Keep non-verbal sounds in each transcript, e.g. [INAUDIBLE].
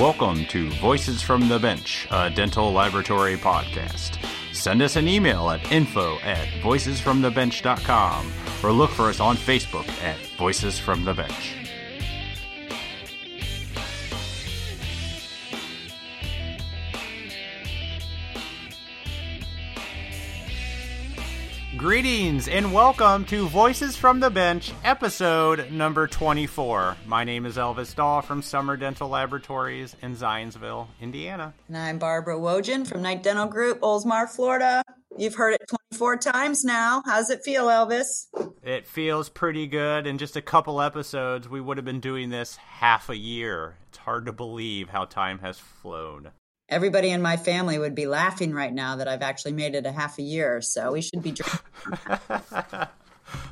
Welcome to Voices from the Bench, a dental laboratory podcast. Send us an email at info at voicesfromthebench.com or look for us on Facebook at Voices from the Bench. Greetings and welcome to Voices from the Bench, episode number 24. My name is Elvis Dao from Summer Dental Laboratories in Zionsville, Indiana. And I'm Barbara Wojan from Knight Dental Group, Oldsmar, Florida. You've heard it 24 times now. How's it feel, Elvis? It feels pretty good. In just a couple episodes, we would have been doing this half a year. It's hard to believe how time has flown everybody in my family would be laughing right now that I've actually made it a half a year. So we should be. [LAUGHS]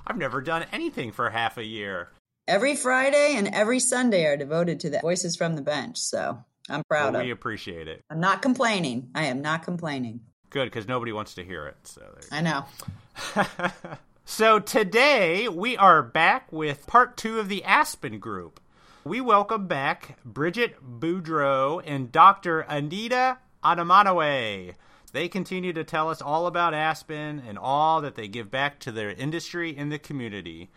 I've never done anything for half a year. Every Friday and every Sunday are devoted to the voices from the bench. So I'm proud well, of. We appreciate it. I'm not complaining. I am not complaining. Good, because nobody wants to hear it. So I know. [LAUGHS] so today we are back with part two of the Aspen Group we welcome back Bridget Boudreau and Dr. Anita Adamanawe. They continue to tell us all about Aspen and all that they give back to their industry and the community.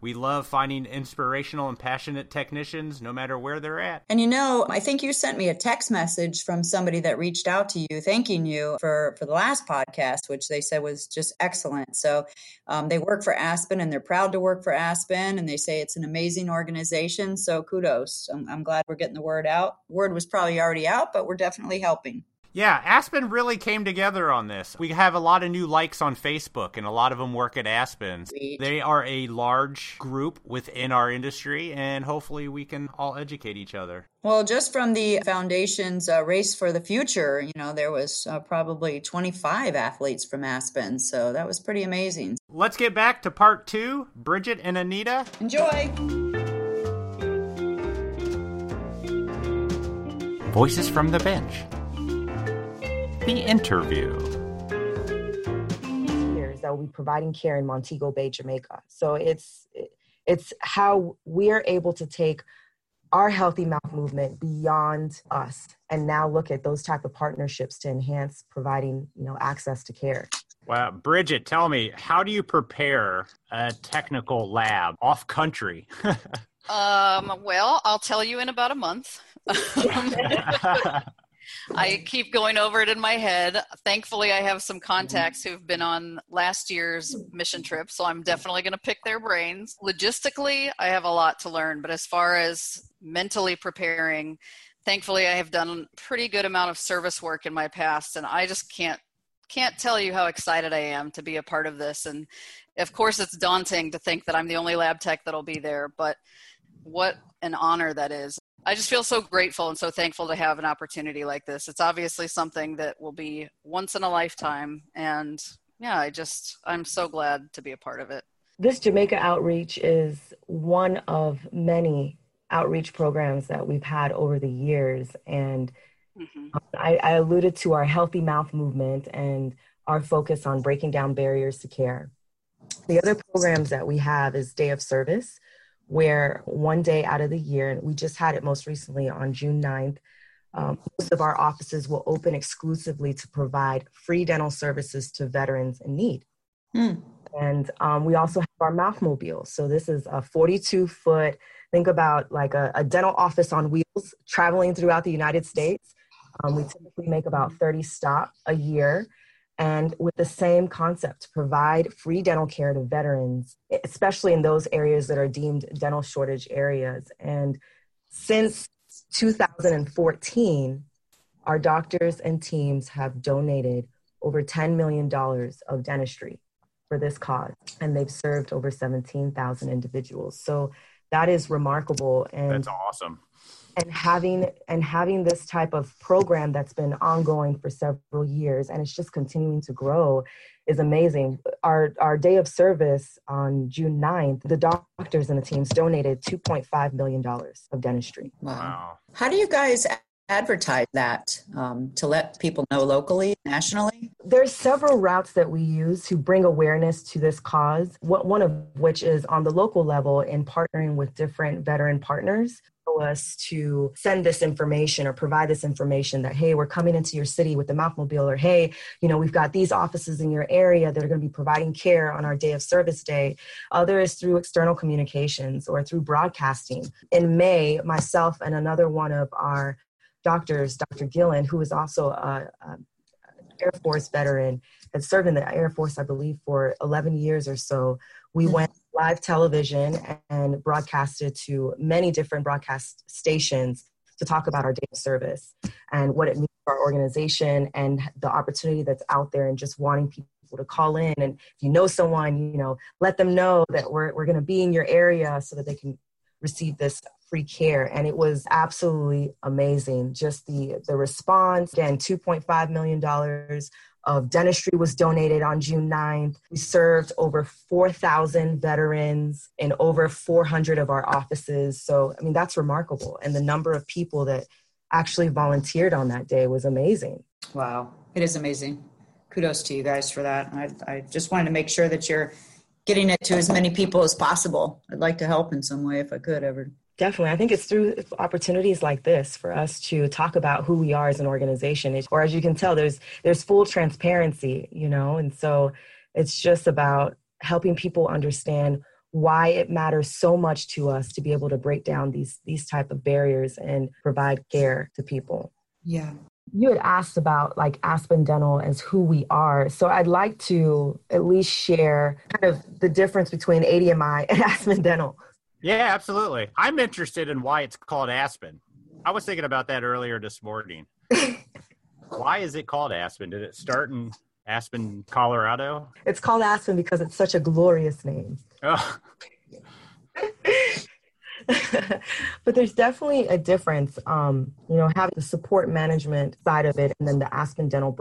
We love finding inspirational and passionate technicians no matter where they're at. And you know, I think you sent me a text message from somebody that reached out to you thanking you for, for the last podcast, which they said was just excellent. So um, they work for Aspen and they're proud to work for Aspen and they say it's an amazing organization. So kudos. I'm, I'm glad we're getting the word out. Word was probably already out, but we're definitely helping. Yeah, Aspen really came together on this. We have a lot of new likes on Facebook, and a lot of them work at Aspen. They are a large group within our industry, and hopefully we can all educate each other. Well, just from the foundation's uh, race for the future, you know, there was uh, probably 25 athletes from Aspen, so that was pretty amazing. Let's get back to part two. Bridget and Anita. Enjoy. Voices from the Bench the interview. Years that will be providing care in Montego Bay, Jamaica. So it's it's how we are able to take our healthy mouth movement beyond us and now look at those type of partnerships to enhance providing you know access to care wow bridget tell me how do you prepare a technical lab off country [LAUGHS] um, well i'll tell you in about a month [LAUGHS] [LAUGHS] I keep going over it in my head. Thankfully, I have some contacts who've been on last year's mission trip, so I'm definitely going to pick their brains. Logistically, I have a lot to learn, but as far as mentally preparing, thankfully, I have done a pretty good amount of service work in my past, and I just can't can't tell you how excited I am to be a part of this. And of course, it's daunting to think that I'm the only lab tech that'll be there, but what an honor that is. I just feel so grateful and so thankful to have an opportunity like this. It's obviously something that will be once in a lifetime. And yeah, I just, I'm so glad to be a part of it. This Jamaica outreach is one of many outreach programs that we've had over the years. And mm-hmm. I, I alluded to our healthy mouth movement and our focus on breaking down barriers to care. The other programs that we have is Day of Service, where one day out of the year, and we just had it most recently on June 9th, um, most of our offices will open exclusively to provide free dental services to veterans in need. Mm. And um, we also have our mouth mobile. So this is a 42 foot, think about like a, a, dental office on wheels traveling throughout the United States. Um, we typically make about 30 stops a year and with the same concept provide free dental care to veterans especially in those areas that are deemed dental shortage areas. And since 2014 our doctors and teams have donated over $10 million of dentistry for this cause and they've served over 17,000 individuals. So that is remarkable and that's awesome and having and having this type of program that's been ongoing for several years and it's just continuing to grow is amazing. Our our day of service on june 9th the doctors and the teams donated 2.5 million dollars of dentistry. Wow. How do you guys advertise that um, to let people know locally, nationally? There's several routes that we use to bring awareness to this cause. One of which is on the local level in partnering with different veteran partners us to send this information or provide this information that hey we're coming into your city with the mouthmobile or hey you know we've got these offices in your area that are going to be providing care on our day of service day other is through external communications or through broadcasting in may myself and another one of our doctors dr gillen who is also a, a air force veteran had served in the air force i believe for 11 years or so we mm-hmm. went live television and broadcasted to many different broadcast stations to talk about our data service and what it means for our organization and the opportunity that's out there and just wanting people to call in. And if you know someone you know let them know that we're, we're going to be in your area so that they can receive this free care. And it was absolutely amazing. Just the the response again 2.5 million dollars of dentistry was donated on June 9th. We served over 4,000 veterans in over 400 of our offices. So, I mean, that's remarkable. And the number of people that actually volunteered on that day was amazing. Wow, it is amazing. Kudos to you guys for that. I, I just wanted to make sure that you're getting it to as many people as possible. I'd like to help in some way if I could ever. Definitely. I think it's through opportunities like this for us to talk about who we are as an organization. Or as you can tell, there's there's full transparency, you know, and so it's just about helping people understand why it matters so much to us to be able to break down these these type of barriers and provide care to people. Yeah. You had asked about like Aspen Dental as who we are. So I'd like to at least share kind of the difference between ADMI and [LAUGHS] Aspen Dental. Yeah, absolutely. I'm interested in why it's called Aspen. I was thinking about that earlier this morning. [LAUGHS] why is it called Aspen? Did it start in Aspen, Colorado? It's called Aspen because it's such a glorious name. Oh. [LAUGHS] but there's definitely a difference, um, you know, having the support management side of it and then the Aspen Dental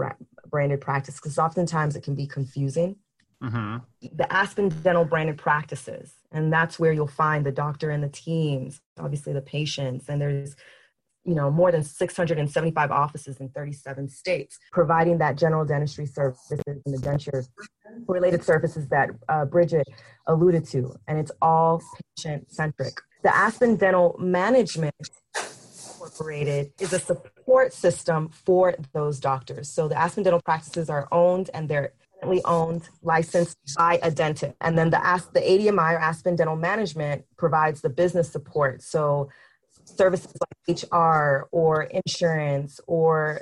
branded practice, because oftentimes it can be confusing. Mm-hmm. The Aspen Dental branded practices, and that's where you'll find the doctor and the teams, obviously the patients, and there's you know more than 675 offices in 37 states providing that general dentistry services and the related services that uh, bridget alluded to and it's all patient centric the aspen dental management incorporated is a support system for those doctors so the aspen dental practices are owned and they're owned, licensed by a dentist. And then the, the ADMI or Aspen Dental Management provides the business support. So services like HR or insurance or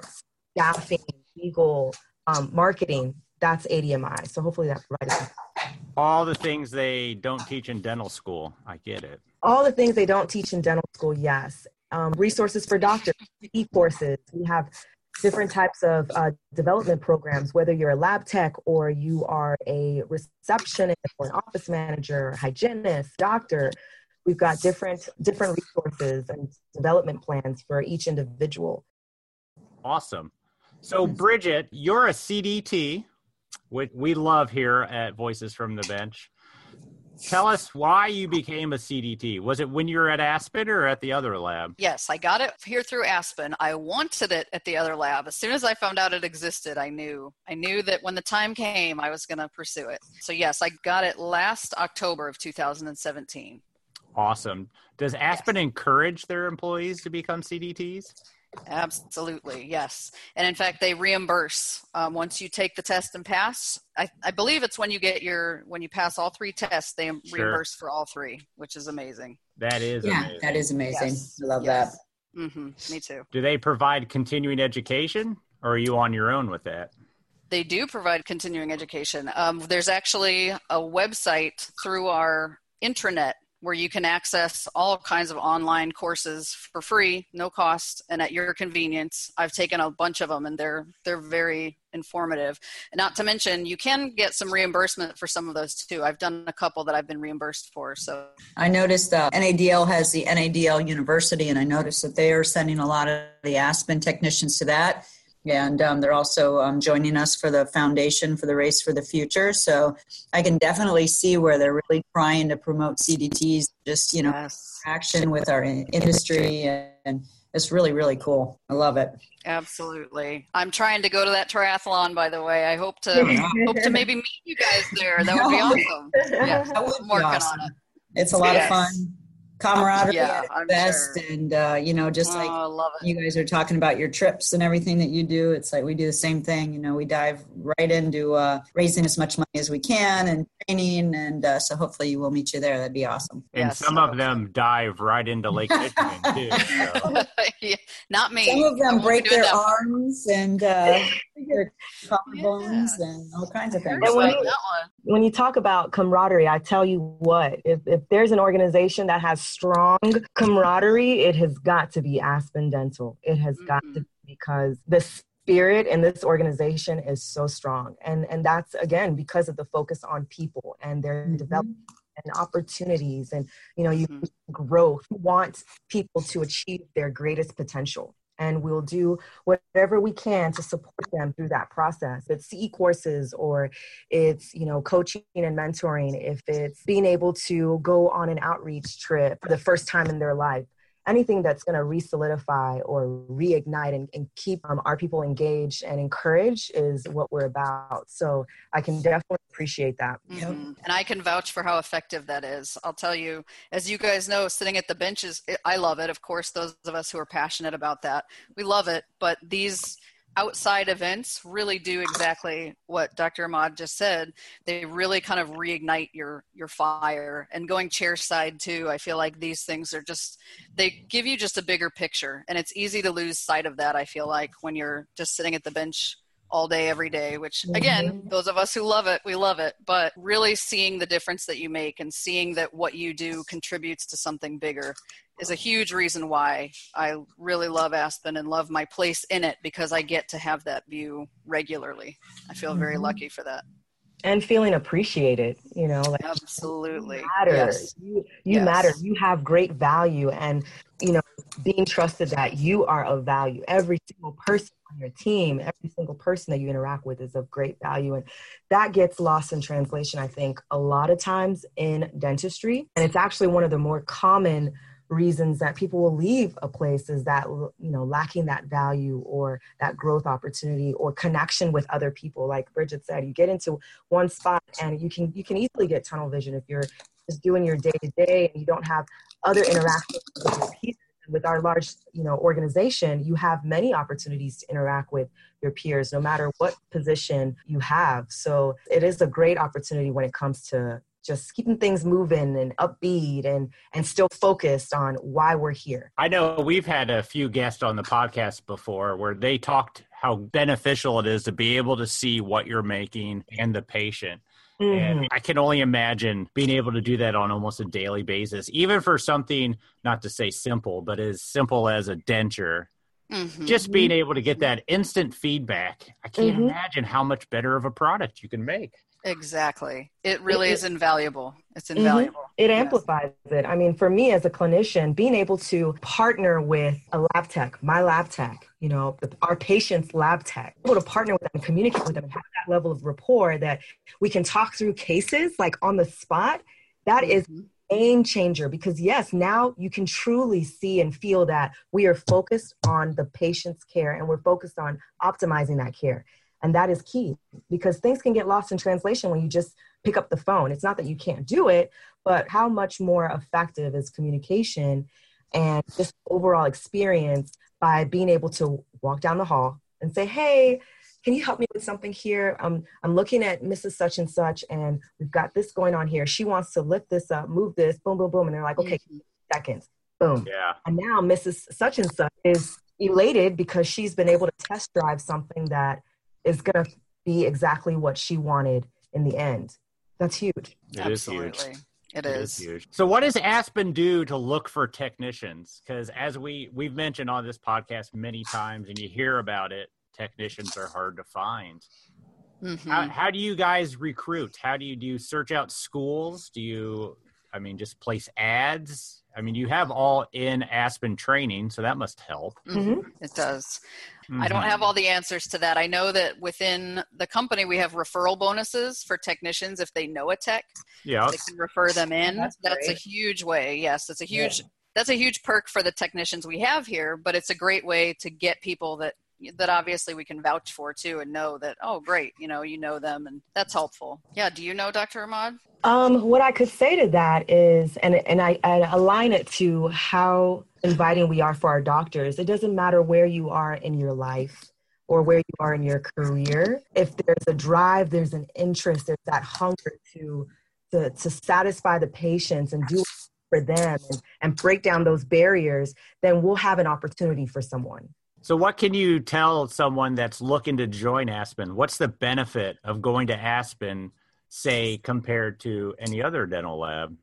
staffing, legal, um, marketing, that's ADMI. So hopefully that provides all the things they don't teach in dental school. I get it. All the things they don't teach in dental school, yes. Um, resources for doctors, e-courses. We have different types of uh, development programs, whether you're a lab tech or you are a receptionist or an office manager, hygienist, doctor. We've got different different resources and development plans for each individual. Awesome. So, Bridget, you're a CDT, which we love here at Voices from the Bench. Tell us why you became a CDT. Was it when you were at Aspen or at the other lab? Yes, I got it here through Aspen. I wanted it at the other lab. As soon as I found out it existed, I knew. I knew that when the time came, I was going to pursue it. So yes, I got it last October of 2017. Awesome. Does Aspen yes. encourage their employees to become CDTs? Absolutely, yes. And in fact, they reimburse um, once you take the test and pass. I, I, believe it's when you get your when you pass all three tests, they sure. reimburse for all three, which is amazing. That is yeah, amazing. that is amazing. Yes. I love yes. that. Mm-hmm. Me too. Do they provide continuing education, or are you on your own with that? They do provide continuing education. Um, there's actually a website through our intranet where you can access all kinds of online courses for free, no cost, and at your convenience. I've taken a bunch of them, and they're they're very informative. And not to mention, you can get some reimbursement for some of those too. I've done a couple that I've been reimbursed for. So I noticed uh, NADL has the NADL University, and I noticed that they are sending a lot of the Aspen technicians to that and um, they're also um, joining us for the foundation for the race for the future so i can definitely see where they're really trying to promote cdts just you know yes. action with our industry and it's really really cool. I love it. Absolutely. I'm trying to go to that triathlon. By the way, I hope to [LAUGHS] hope to maybe meet you guys there. That would be [LAUGHS] awesome. [LAUGHS] Yeah, I'm working awesome. on it. It's a lot yes. of fun camaraderie yeah, at best sure. and uh, you know just like oh, you guys are talking about your trips and everything that you do it's like we do the same thing you know we dive right into uh, raising as much money as we can and training and uh, so hopefully we'll meet you there that'd be awesome and yes, some of them dive right into lake michigan [LAUGHS] too so. [LAUGHS] yeah, not me some of them break their arms and uh, [LAUGHS] their collarbones yeah. and all kinds of things when you, when you talk about camaraderie i tell you what if, if there's an organization that has strong camaraderie, it has got to be Aspen Dental. It has mm-hmm. got to be because the spirit in this organization is so strong. And, and that's, again, because of the focus on people and their mm-hmm. development and opportunities and you know you mm-hmm. growth you want people to achieve their greatest potential and we'll do whatever we can to support them through that process it's e courses or it's you know coaching and mentoring if it's being able to go on an outreach trip for the first time in their life anything that's going to re-solidify or reignite and, and keep um, our people engaged and encouraged is what we're about. So i can definitely appreciate that. Mm-hmm. and i can vouch for how effective that is. I'll tell you as you guys know sitting at the benches i love it. Of course those of us who are passionate about that we love it. But these outside events really do exactly what Dr. Ahmad just said. They really kind of reignite your your fire. And going chair side too, I feel like these things are just they give you just a bigger picture, and it's easy to lose sight of that. I feel like when you're just sitting at the bench all day every day which again mm-hmm. those of us who love it we love it but really seeing the difference that you make and seeing that what you do contributes to something bigger is a huge reason why i really love aspen and love my place in it because i get to have that view regularly i feel very mm-hmm. lucky for that and feeling appreciated you know like absolutely you matter yes. you, you yes. matter you have great value and you know being trusted that you are of value. Every single person on your team every single person that you interact with is of great value. And that gets lost in translation i think a lot of times in dentistry. And it's actually one of the more common reasons that people will leave a place is that you know lacking that value or that growth opportunity or connection with other people. Like bridget said you get into one spot and you can you can easily get tunnel vision if you're just doing your day to day and you don't have other interactions with peers with our large you know organization you have many opportunities to interact with your peers no matter what position you have so it is a great opportunity when it comes to just keeping things moving and upbeat and and still focused on why we're here. I know we've had a few guests on the podcast before where they talked how beneficial it is to be able to see what you're making and the patient. Mm-hmm. And I can only imagine being able to do that on almost a daily basis, even for something not to say simple, but as simple as a denture. Mm-hmm. Just being able to get that instant feedback, I can't mm-hmm. imagine how much better of a product you can make. Exactly. It really it, is invaluable. It's mm-hmm. invaluable. Mm-hmm. It amplifies yes. it. I mean, for me as a clinician, being able to partner with a lab tech, my lab tech, you know, our patient's lab tech, able to partner with them, communicate with them, and have that level of rapport that we can talk through cases like on the spot, That mm-hmm. is game changer because yes now you can truly see and feel that we are focused on the patient's care and we're focused on optimizing that care and that is key because things can get lost in translation when you just pick up the phone. It's not that you can't do it, but how much more effective is communication and just overall experience by being able to walk down the hall and say, hey, can you help me with something here? I'm, I'm looking at Mrs. Such and Such, and we've got this going on here. She wants to lift this up, move this, boom, boom, boom. And they're like, okay, mm-hmm. seconds, boom. Yeah. And now Mrs. Such and Such is elated because she's been able to test drive something that is going to be exactly what she wanted in the end. That's huge. It Absolutely. Is huge. It, it is. is. huge. So, what does Aspen do to look for technicians? Because as we we've mentioned on this podcast many times, and you hear about it, technicians are hard to find. Mm-hmm. How, how do you guys recruit? How do you do you search out schools? Do you, I mean, just place ads? I mean, you have all in Aspen training, so that must help. Mm-hmm. It does. Mm-hmm. I don't have all the answers to that. I know that within the company, we have referral bonuses for technicians if they know a tech. Yeah. They can refer them in. That's, That's a huge way. Yes, it's a huge. Yeah that's a huge perk for the technicians we have here, but it's a great way to get people that that obviously we can vouch for too and know that oh great you know you know them and that's helpful. Yeah do you know dr ahmad? Um, what i could say to that is and and I, I align it to how inviting we are for our doctors. It doesn't matter where you are in your life or where you are in your career. If there's a drive there's an interest there's that hunger to to, to satisfy the patients and do for them and, and break down those barriers then we'll have an opportunity for someone so, what can you tell someone that's looking to join Aspen? What's the benefit of going to Aspen, say, compared to any other dental lab?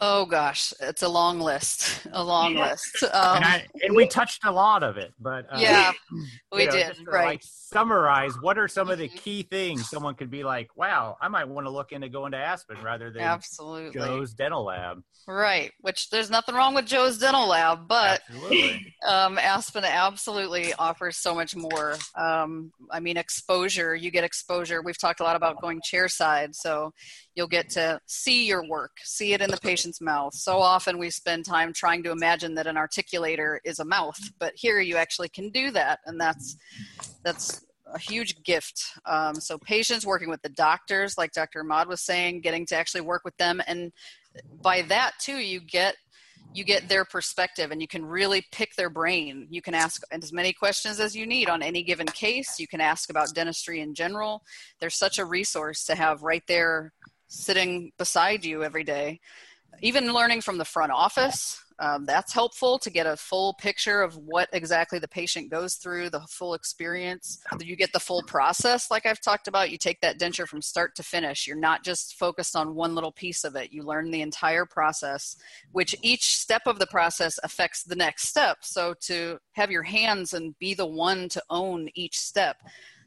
Oh gosh, it's a long list. A long yeah. list. Um, and, I, and, we touched a lot of it, but uh, yeah, [CLEARS THROAT] we know, did. right. Like summarize what are some of the key things someone could be like, "Wow, I might want to look into going to Aspen rather than absolutely Joe's Dental Lab." Right. Which there's nothing wrong with Joe's Dental Lab, but um, Aspen absolutely offers so much more. Um, I mean, exposure. You get exposure. We've talked a lot about going chair side, so you'll get to see your work, see it in the patient's mouth. So often we spend time trying to imagine that an articulator is a mouth, but here you actually can do that, and that's that's a huge gift. Um, so patients working with the doctors, like Dr. Ahmad was saying, getting to actually work with them, and by that too, you get you get their perspective and you can really pick their brain. You can ask as many questions as you need on any given case. You can ask about dentistry in general. There's such a resource to have right there sitting beside you every day. Even learning from the front office, um, that's helpful to get a full picture of what exactly the patient goes through, the full experience. You get the full process, like I've talked about. You take that denture from start to finish. You're not just focused on one little piece of it. You learn the entire process, which each step of the process affects the next step. So to have your hands and be the one to own each step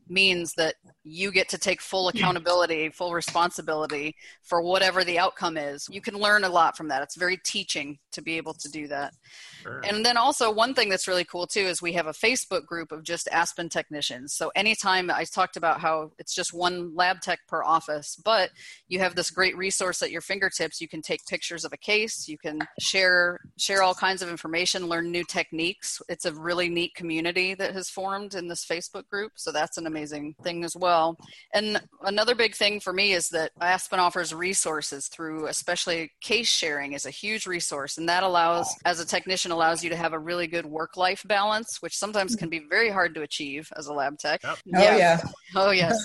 means that you get to take full accountability, full responsibility for whatever the outcome is. You can learn a lot from that. It's very teaching to be able to do that. Sure. And then also, one thing that's really cool too is we have a Facebook group of just Aspen technicians. So, anytime I talked about how it's just one lab tech per office, but you have this great resource at your fingertips. You can take pictures of a case, you can share share all kinds of information, learn new techniques. It's a really neat community that has formed in this Facebook group. So, that's an amazing thing as well. And another big thing for me is that Aspen offers resources through, especially case sharing, is a huge resource, and that allows, as a technician, allows you to have a really good work-life balance, which sometimes hmm. can be very hard to achieve as a lab tech. Yep. Oh yeah. Oh yes.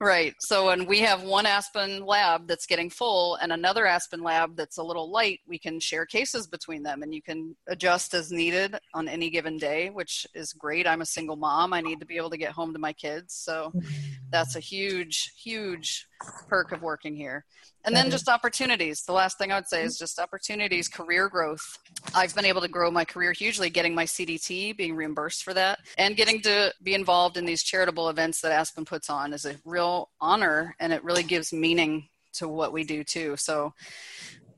Right. So when we have one Aspen lab that's getting full and another Aspen lab that's a little light, we can share cases between them and you can adjust as needed on any given day, which is great. I'm a single mom. I need to be able to get home to my kids. So mm-hmm. that's a huge, huge perk of working here. And then just opportunities. The last thing I would say is just opportunities, career growth. I've been able to grow my career hugely getting my CDT, being reimbursed for that, and getting to be involved in these charitable events that Aspen puts on is a real honor and it really gives meaning to what we do too. So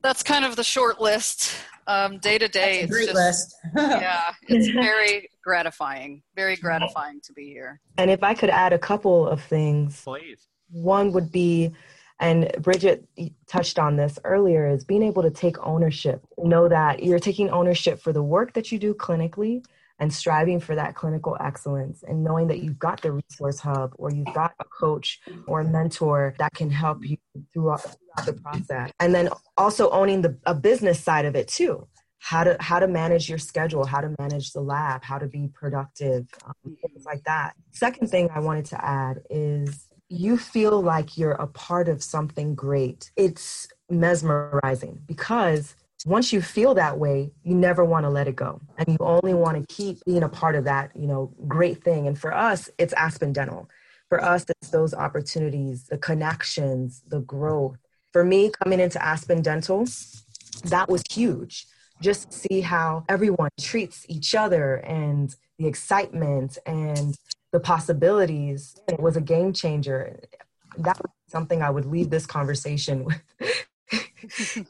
that's kind of the short list. Um, day to day, great just, list. [LAUGHS] yeah, it's very gratifying, very gratifying to be here. And if I could add a couple of things, please. One would be and Bridget touched on this earlier is being able to take ownership. Know that you're taking ownership for the work that you do clinically and striving for that clinical excellence and knowing that you've got the resource hub or you've got a coach or a mentor that can help you throughout, throughout the process. And then also owning the a business side of it too. How to how to manage your schedule, how to manage the lab, how to be productive, um, things like that. Second thing I wanted to add is you feel like you're a part of something great, it's mesmerizing because once you feel that way, you never want to let it go. And you only want to keep being a part of that, you know, great thing. And for us, it's Aspen Dental. For us, it's those opportunities, the connections, the growth. For me, coming into Aspen Dental, that was huge. Just see how everyone treats each other and the excitement and the possibilities. It was a game changer. That was something I would leave this conversation with. [LAUGHS]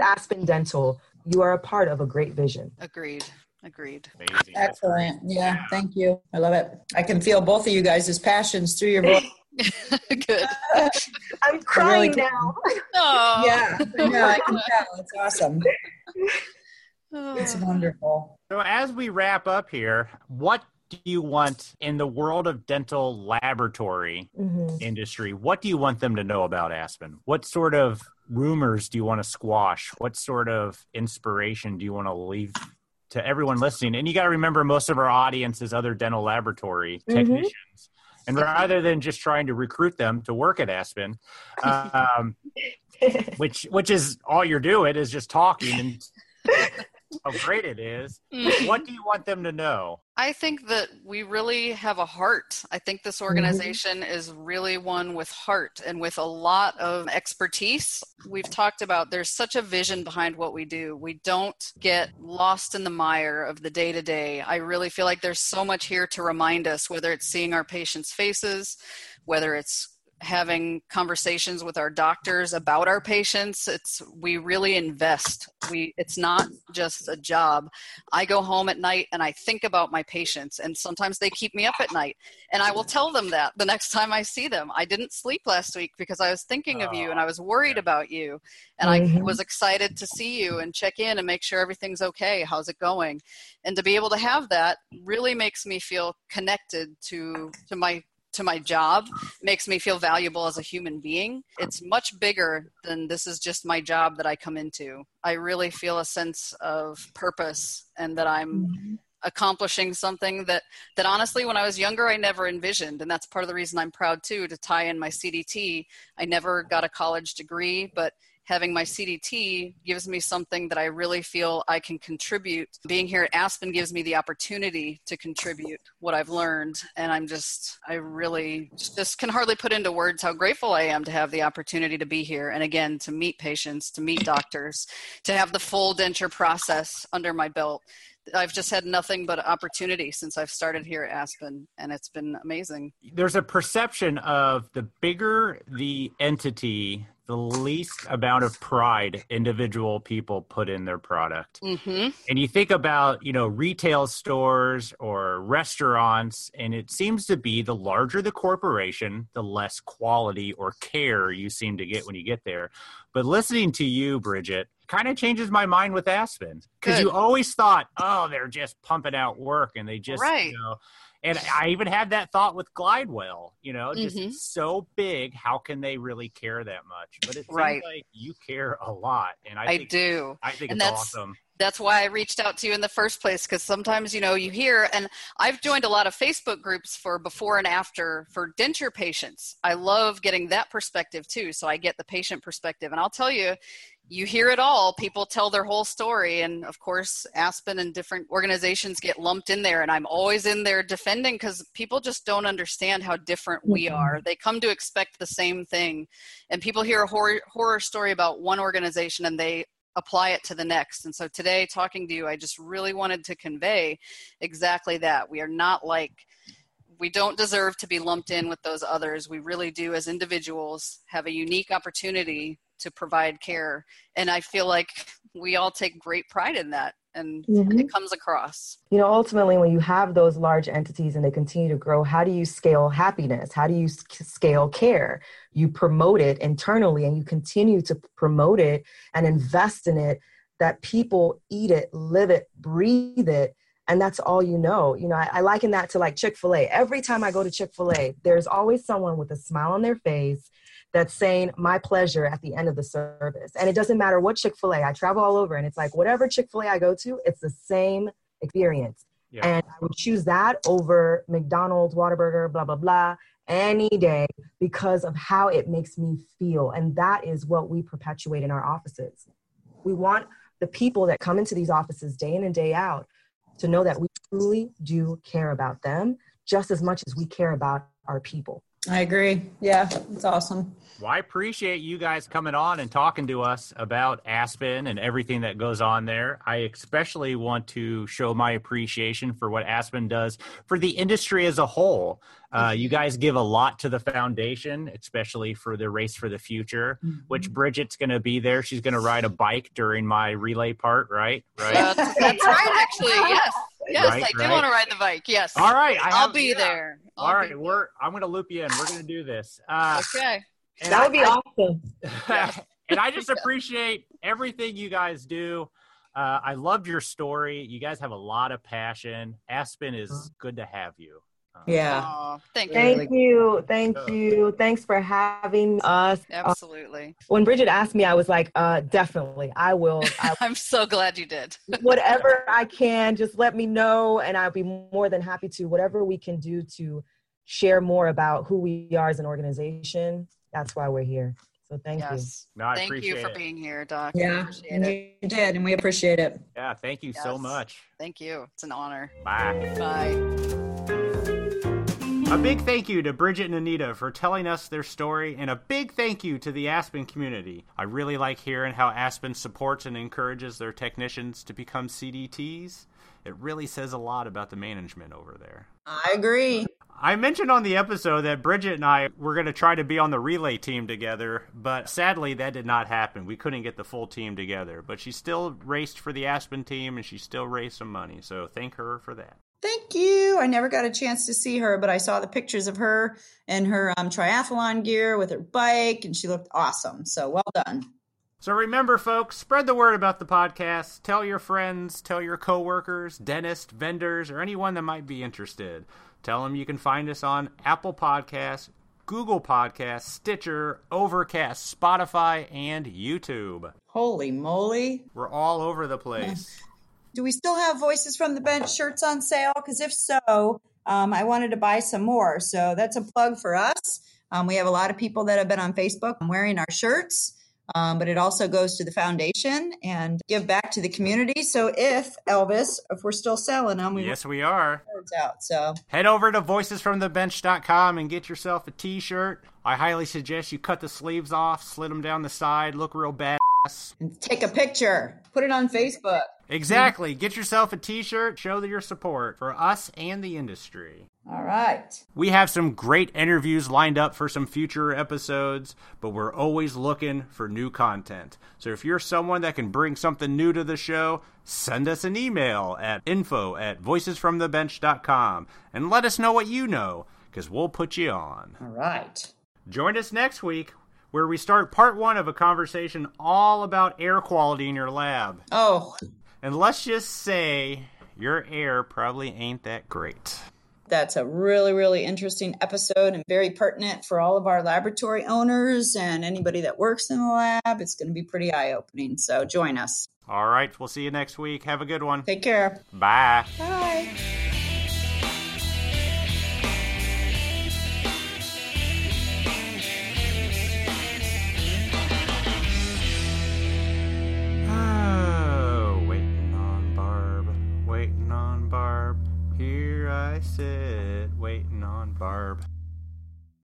Aspen Dental, you are a part of a great vision. Agreed. Agreed. Amazing. Excellent. Yeah, thank you. I love it. I can feel both of you guys' passions through your voice. [LAUGHS] Good. [LAUGHS] I'm crying really now. Oh. Yeah, yeah, I can tell. It's awesome. It's oh. wonderful. So, as we wrap up here, what do you want in the world of dental laboratory mm-hmm. industry? What do you want them to know about Aspen? What sort of rumors do you want to squash? What sort of inspiration do you want to leave to everyone listening? And you got to remember, most of our audience is other dental laboratory mm-hmm. technicians. And rather than just trying to recruit them to work at Aspen, um, [LAUGHS] which which is all you're doing is just talking and [LAUGHS] how great it is. Mm-hmm. What do you want them to know? I think that we really have a heart. I think this mm-hmm. organization mm-hmm. is really one with heart and with a lot of expertise. We've talked about there's such a vision behind what we do. We don't get lost in the mire of the day to day. I really feel like there's so much here to remind us, whether it's seeing our patients' faces, whether it's having conversations with our doctors about our patients it's we really invest. We it's not just a job. I go home at night and i think about my patients and sometimes they keep me up at night and i will tell them that the next time i see them. I didn't sleep last week because i was thinking of you and i was worried about you and mm-hmm. i was excited to see you and check in and make sure everything's okay. How's it going? And to be able to have that really makes me feel connected to to my to my job makes me feel valuable as a human being. It's much bigger than this is just my job that I come into. I really feel a sense of purpose and that I'm mm-hmm. accomplishing something that that honestly when I was younger I never envisioned and that's part of the reason I'm proud too to tie in my CDT. I never got a college degree, but having my CDT gives me something that I really feel I can contribute. Being here at Aspen gives me the opportunity to contribute what I've learned. And I'm just, I really just can hardly put into words how grateful I am to have the opportunity to be here. And again, to meet patients, to meet doctors, to have the full denture process under my belt. I've just had nothing but opportunity since I've started here at Aspen, and it's been amazing. There's a perception of the bigger the entity, the least amount of pride individual people put in their product. Mm-hmm. And you think about, you know, retail stores or restaurants, and it seems to be the larger the corporation, the less quality or care you seem to get when you get there. But listening to you, Bridget, kind of changes my mind with Aspen because you always thought, oh, they're just pumping out work and they just, right. you know, and I even had that thought with Glidewell, you know, just mm-hmm. so big. How can they really care that much? But it seems right. like you care a lot, and I, I think, do. I think and it's awesome. That's why I reached out to you in the first place because sometimes you know you hear, and I've joined a lot of Facebook groups for before and after for denture patients. I love getting that perspective too, so I get the patient perspective, and I'll tell you, you hear it all. People tell their whole story. And of course, Aspen and different organizations get lumped in there. And I'm always in there defending because people just don't understand how different we mm-hmm. are. They come to expect the same thing. And people hear a horror, horror story about one organization and they apply it to the next. And so today, talking to you, I just really wanted to convey exactly that. We are not like, we don't deserve to be lumped in with those others. We really do, as individuals, have a unique opportunity to provide care. And I feel like we all take great pride in that and mm-hmm. it comes across. You know, ultimately, when you have those large entities and they continue to grow, how do you scale happiness? How do you scale care? You promote it internally and you continue to promote it and invest in it that people eat it, live it, breathe it. And that's all you know. You know, I, I liken that to like Chick fil A. Every time I go to Chick fil A, there's always someone with a smile on their face that's saying my pleasure at the end of the service. And it doesn't matter what Chick fil A, I travel all over and it's like whatever Chick fil A I go to, it's the same experience. Yeah. And I would choose that over McDonald's, Whataburger, blah, blah, blah, any day because of how it makes me feel. And that is what we perpetuate in our offices. We want the people that come into these offices day in and day out to know that we truly do care about them just as much as we care about our people. I agree. Yeah, it's awesome. Well, I appreciate you guys coming on and talking to us about Aspen and everything that goes on there. I especially want to show my appreciation for what Aspen does for the industry as a whole. Uh, you guys give a lot to the foundation, especially for the Race for the Future, mm-hmm. which Bridget's going to be there. She's going to ride a bike during my relay part, right? Right. Uh, that's right, actually. Yes. Yes, right, I do right. want to ride the bike. Yes. All right. I will be yeah. there. I'll All right, we're I'm going to loop you in. We're going to do this. Uh, okay. That would be I, awesome. [LAUGHS] and I just appreciate everything you guys do. Uh, I loved your story. You guys have a lot of passion. Aspen is good to have you. Uh, Yeah. Aw, thank you. Thank you. Thank you. Thanks for having us. Uh, Absolutely. when Bridget asked me, I was like, uh, definitely. I will. [LAUGHS] I, I'm so glad you did. [LAUGHS] whatever I can, just let me know. And I'll be more than happy to, whatever we can do to share more about who we are as an organization. That's why we're here. So thank you. No, I Thank you for it. being here, Doc. Yeah, and it. you did, and we appreciate it. Yeah, thank you so much. Thank you. It's an honor. Bye. Bye. A big thank you to Bridget and Anita for telling us their story, and a big thank you to the Aspen community. I really like hearing how Aspen supports and encourages their technicians to become CDTs. It really says a lot about the management over there. I agree. I mentioned on the episode that Bridget and I were going to try to be on the relay team together, but sadly that did not happen. We couldn't get the full team together, but she still raced for the Aspen team and she still raised some money, so thank her for that. Thank you. I never got a chance to see her, but I saw the pictures of her in her um, triathlon gear with her bike, and she looked awesome. So well done. So remember, folks, spread the word about the podcast. Tell your friends, tell your coworkers, dentists, vendors, or anyone that might be interested. Tell them you can find us on Apple Podcasts, Google Podcasts, Stitcher, Overcast, Spotify, and YouTube. Holy moly. We're all over the place. [LAUGHS] Do we still have Voices from the Bench shirts on sale? Because if so, um, I wanted to buy some more. So that's a plug for us. Um, we have a lot of people that have been on Facebook wearing our shirts, um, but it also goes to the foundation and give back to the community. So if Elvis, if we're still selling them, we yes, we are. out. So Head over to voicesfromthebench.com and get yourself a t-shirt. I highly suggest you cut the sleeves off, slit them down the side, look real bad. and take a picture, put it on Facebook. Exactly. Get yourself a t-shirt, show your support for us and the industry. All right. We have some great interviews lined up for some future episodes, but we're always looking for new content. So if you're someone that can bring something new to the show, send us an email at info at voicesfromthebench.com and let us know what you know, because we'll put you on. All right. Join us next week where we start part one of a conversation all about air quality in your lab. Oh, And let's just say your air probably ain't that great. that's a really, really interesting episode and very pertinent for all of our laboratory owners and anybody that works in the lab. It's going to be pretty eye opening. So join us. All right, we'll see you next week. Have a good one. Take care. Bye. Bye.